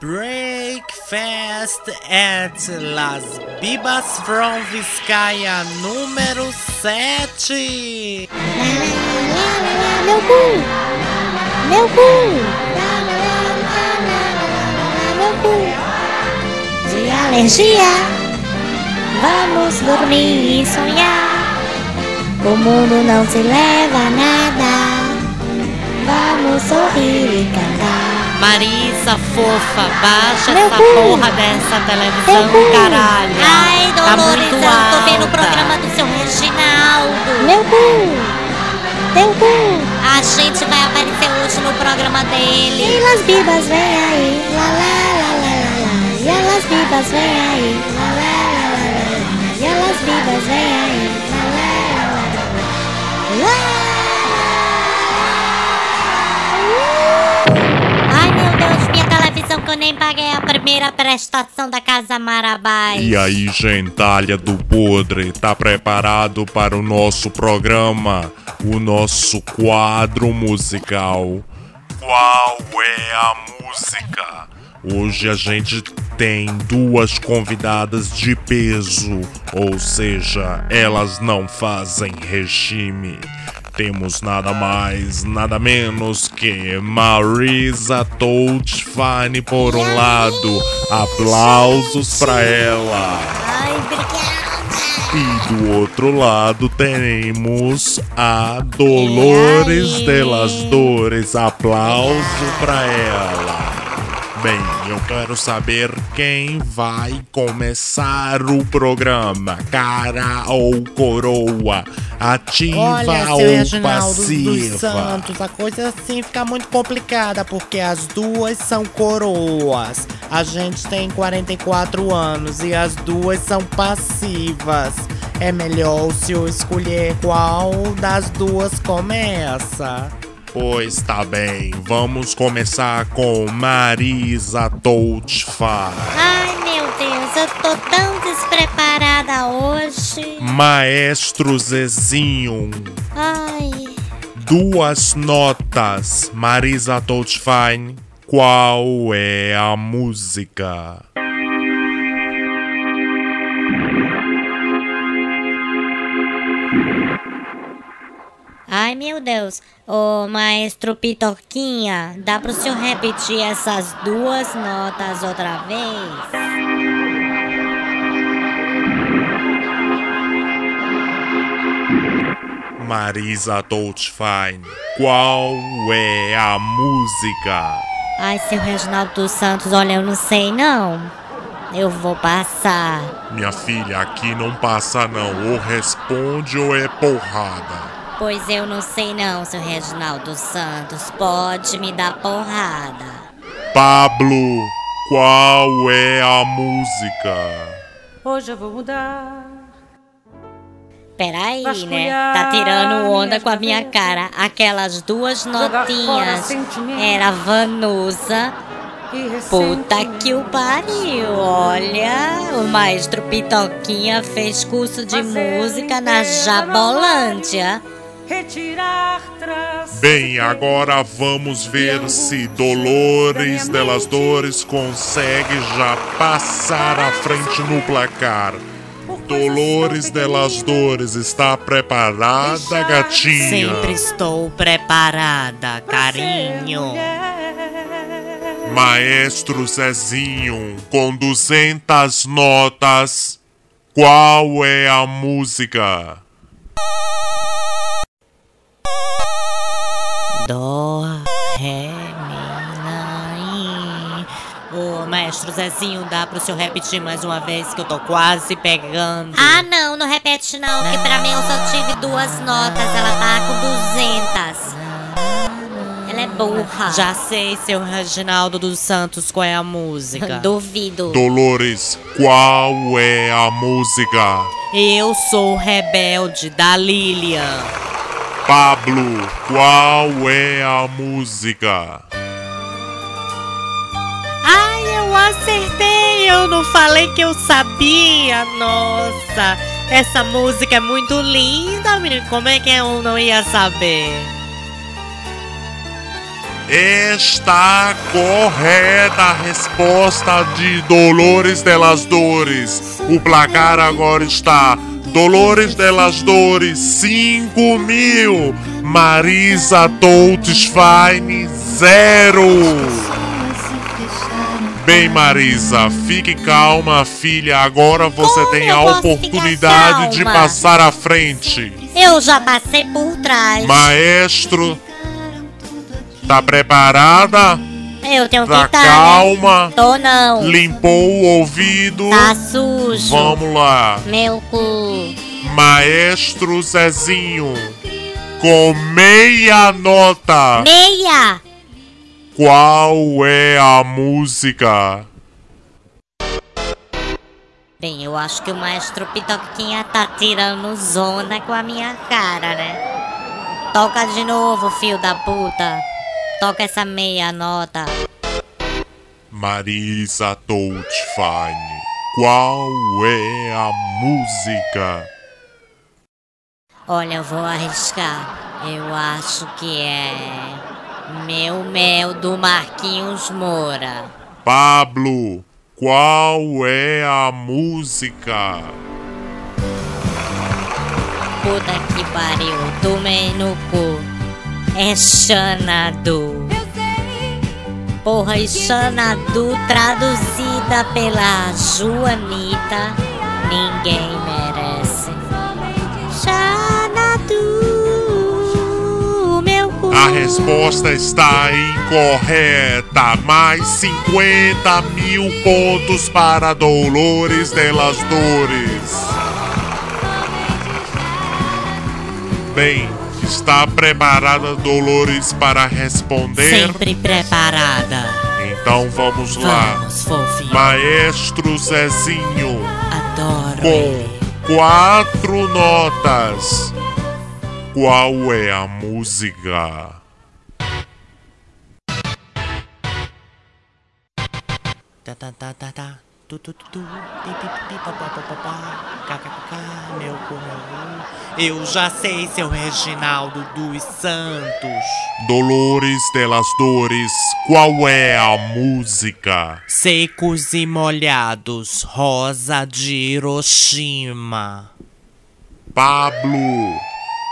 Breakfast at Las Bibas from Vizcaya número 7. Meu cu! Meu cu! Meu cu! De alergia, vamos dormir e sonhar. O mundo não se leva a nada. Vamos sorrir e cantar. Marisa, fofa, baixa Meu essa cu. porra dessa televisão, Meu caralho. Ai, Tá Dolores, muito eu tô vendo o programa do seu Reginaldo. Meu cu! Teu cu! A gente vai aparecer hoje no programa E dele. las bibas vem aí, lá lá lá lá lá lá. E las bibas vem aí, lá lá lá lá lá lá. E las bibas vem aí, lá lá lá lá lá lá. Que eu nem paguei a primeira prestação da Casa Marabás. E aí, gentalha do podre, tá preparado para o nosso programa? O nosso quadro musical? Qual é a música? Hoje a gente tem duas convidadas de peso, ou seja, elas não fazem regime. Temos nada mais, nada menos que Marisa Toadfine por um lado. Aplausos pra ela. Ai, obrigada. E do outro lado teremos a Dolores de las Dores. Aplauso pra ela. Bem, eu quero saber quem vai começar o programa. Cara ou coroa? Ativa Olha, ou Reginaldo dos passiva? Santos, a coisa assim fica muito complicada, porque as duas são coroas. A gente tem 44 anos e as duas são passivas. É melhor o senhor escolher qual das duas começa. Pois tá bem, vamos começar com Marisa Toadfine. Ai, meu Deus, eu tô tão despreparada hoje. Maestro Zezinho, Ai, duas notas. Marisa Toadfine, qual é a música? Ai, meu Deus. Ô, maestro Pitoquinha, dá pro senhor repetir essas duas notas outra vez? Marisa Toadfine, qual é a música? Ai, seu Reginaldo dos Santos, olha, eu não sei não. Eu vou passar. Minha filha, aqui não passa não. Ou responde ou é porrada. Pois eu não sei não, seu Reginaldo Santos. Pode me dar porrada. Pablo, qual é a música? Hoje eu vou mudar. Peraí, né? Tá tirando onda com a minha cara. Aquelas duas notinhas. Era Vanusa. E Puta que o pariu, olha, o maestro Pitoquinha fez curso de música na Jabolândia. Retirar traços Bem, agora vamos ver se Dolores delas Dores consegue já passar à frente no placar. Dolores delas. Dores está preparada, gatinha? Sempre estou preparada, carinho. Maestro Zezinho, com 200 notas, qual é a música? Ô, maestro Zezinho, dá pro senhor repetir mais uma vez que eu tô quase pegando. Ah, não, não repete não, que pra mim eu só tive duas notas, ela tá com 200. Ela é burra. Já sei, seu Reginaldo dos Santos, qual é a música. Duvido. Dolores, qual é a música? Eu sou o rebelde da Lilian. Pablo, qual é a música? Ai, eu acertei! Eu não falei que eu sabia! Nossa! Essa música é muito linda, menino. Como é que eu não ia saber? Está correta a resposta de Dolores delas Dores. O placar agora está Dolores delas Dores, 5 mil. Marisa Toutesfine, zero. Bem, Marisa, fique calma, filha. Agora você Como tem a oportunidade de passar à frente. Eu já passei por trás. Maestro, tá preparada? Eu tenho que Tá estar, calma. né? Tô não. Limpou o ouvido? Tá sujo. Vamos lá. Meu cu. Maestro Zezinho, com meia nota, Meia. qual é a música? Bem, eu acho que o maestro Pitoquinha tá tirando zona com a minha cara, né? Toca de novo, filho da puta. Toca essa meia nota. Marisa Toutfine, qual é a música? Olha, eu vou arriscar. Eu acho que é. Meu Mel do Marquinhos Moura. Pablo, qual é a música? Puta que pariu, tomei no cu. É Xanadu. Porra, e Xanadu traduzida pela Joanita. Ninguém merece. Xanadu, meu cu. A resposta está incorreta. Mais 50 mil pontos para Dolores delas Dores. Bem, está preparada Dolores para responder? Sempre preparada. Então vamos lá. Vamos, fofinho. Maestro Zezinho, Adoro com ele. quatro notas. Qual é a música? Tá, tá, tá, tá, tá. Tu, tu, tu, tu. Pi, pi, pi. Meu cu, meu cu. Eu já sei, seu Reginaldo dos Santos. Dolores delas Dores, qual é a música? Secos e molhados, rosa de Hiroshima. Pablo,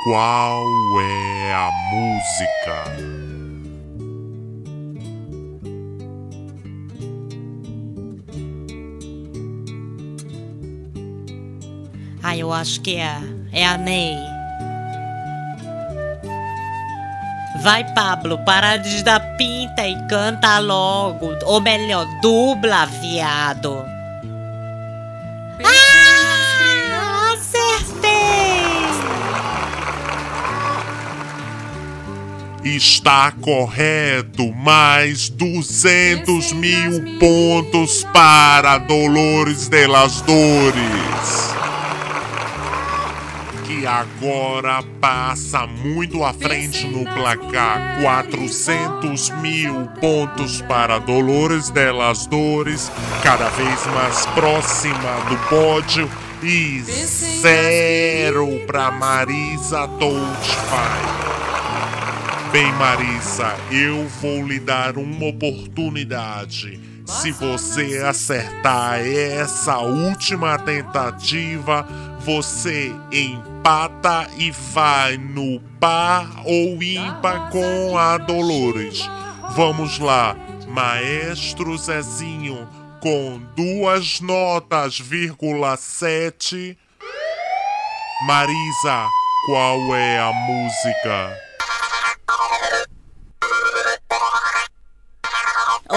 qual é a música? Ah, eu acho que é. É a Ney. Vai, Pablo, para de dar pinta e canta logo. Ou melhor, dubla, viado. Ah, acertei! Está correto, mais 200 mil pontos para Dolores delas Dores. Que agora passa muito à frente no placar. 400 mil pontos para Dolores delas Dores, cada vez mais próxima do pódio. E zero para Marisa Touchfire. Bem, Marisa, eu vou lhe dar uma oportunidade. Se você acertar essa última tentativa, você empata e vai no par ou ímpar com a Dolores. Vamos lá, Maestro Zezinho, com duas notas, vírgula sete. Marisa, qual é a música?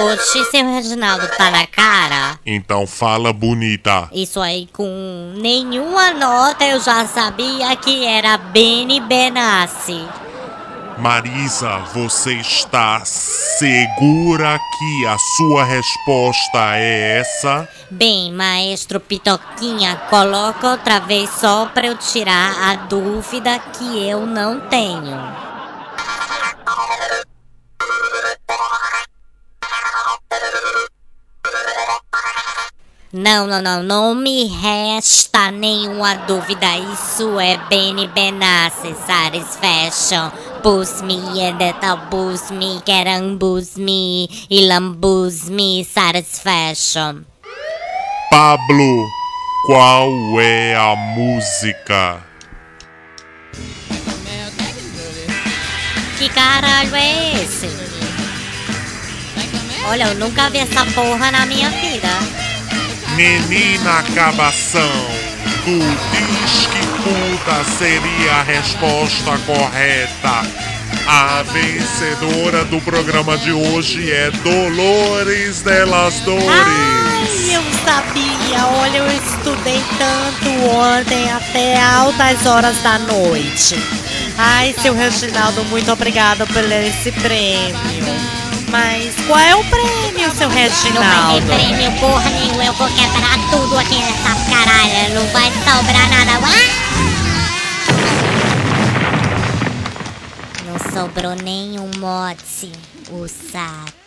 Oxi, seu Reginaldo, tá na cara? Então fala bonita. Isso aí com nenhuma nota eu já sabia que era Beni Benassi. Marisa, você está segura que a sua resposta é essa? Bem, maestro Pitoquinha, coloca outra vez só pra eu tirar a dúvida que eu não tenho. Não, não, não, não me resta nenhuma dúvida. Isso é Benny Benassi, Satisfaction. Pus-me, edeta, bus-me, querambus-me, e lambus-me, satisfaction. Pablo, qual é a música? Que caralho é esse? Olha, eu nunca vi essa porra na minha vida. Menina Cabação, tu diz que puta seria a resposta correta. A vencedora do programa de hoje é Dolores Delas Dores. Ai, eu sabia. Olha, eu estudei tanto ontem até altas horas da noite. Ai, seu Reginaldo, muito obrigada por esse prêmio. Mas qual é o prêmio, seu Não vai ter Reginaldo? prêmio porra nenhuma, eu vou quebrar tudo aqui nessa caralho, não vai sobrar nada. Ah! Não sobrou nenhum mote, o saco.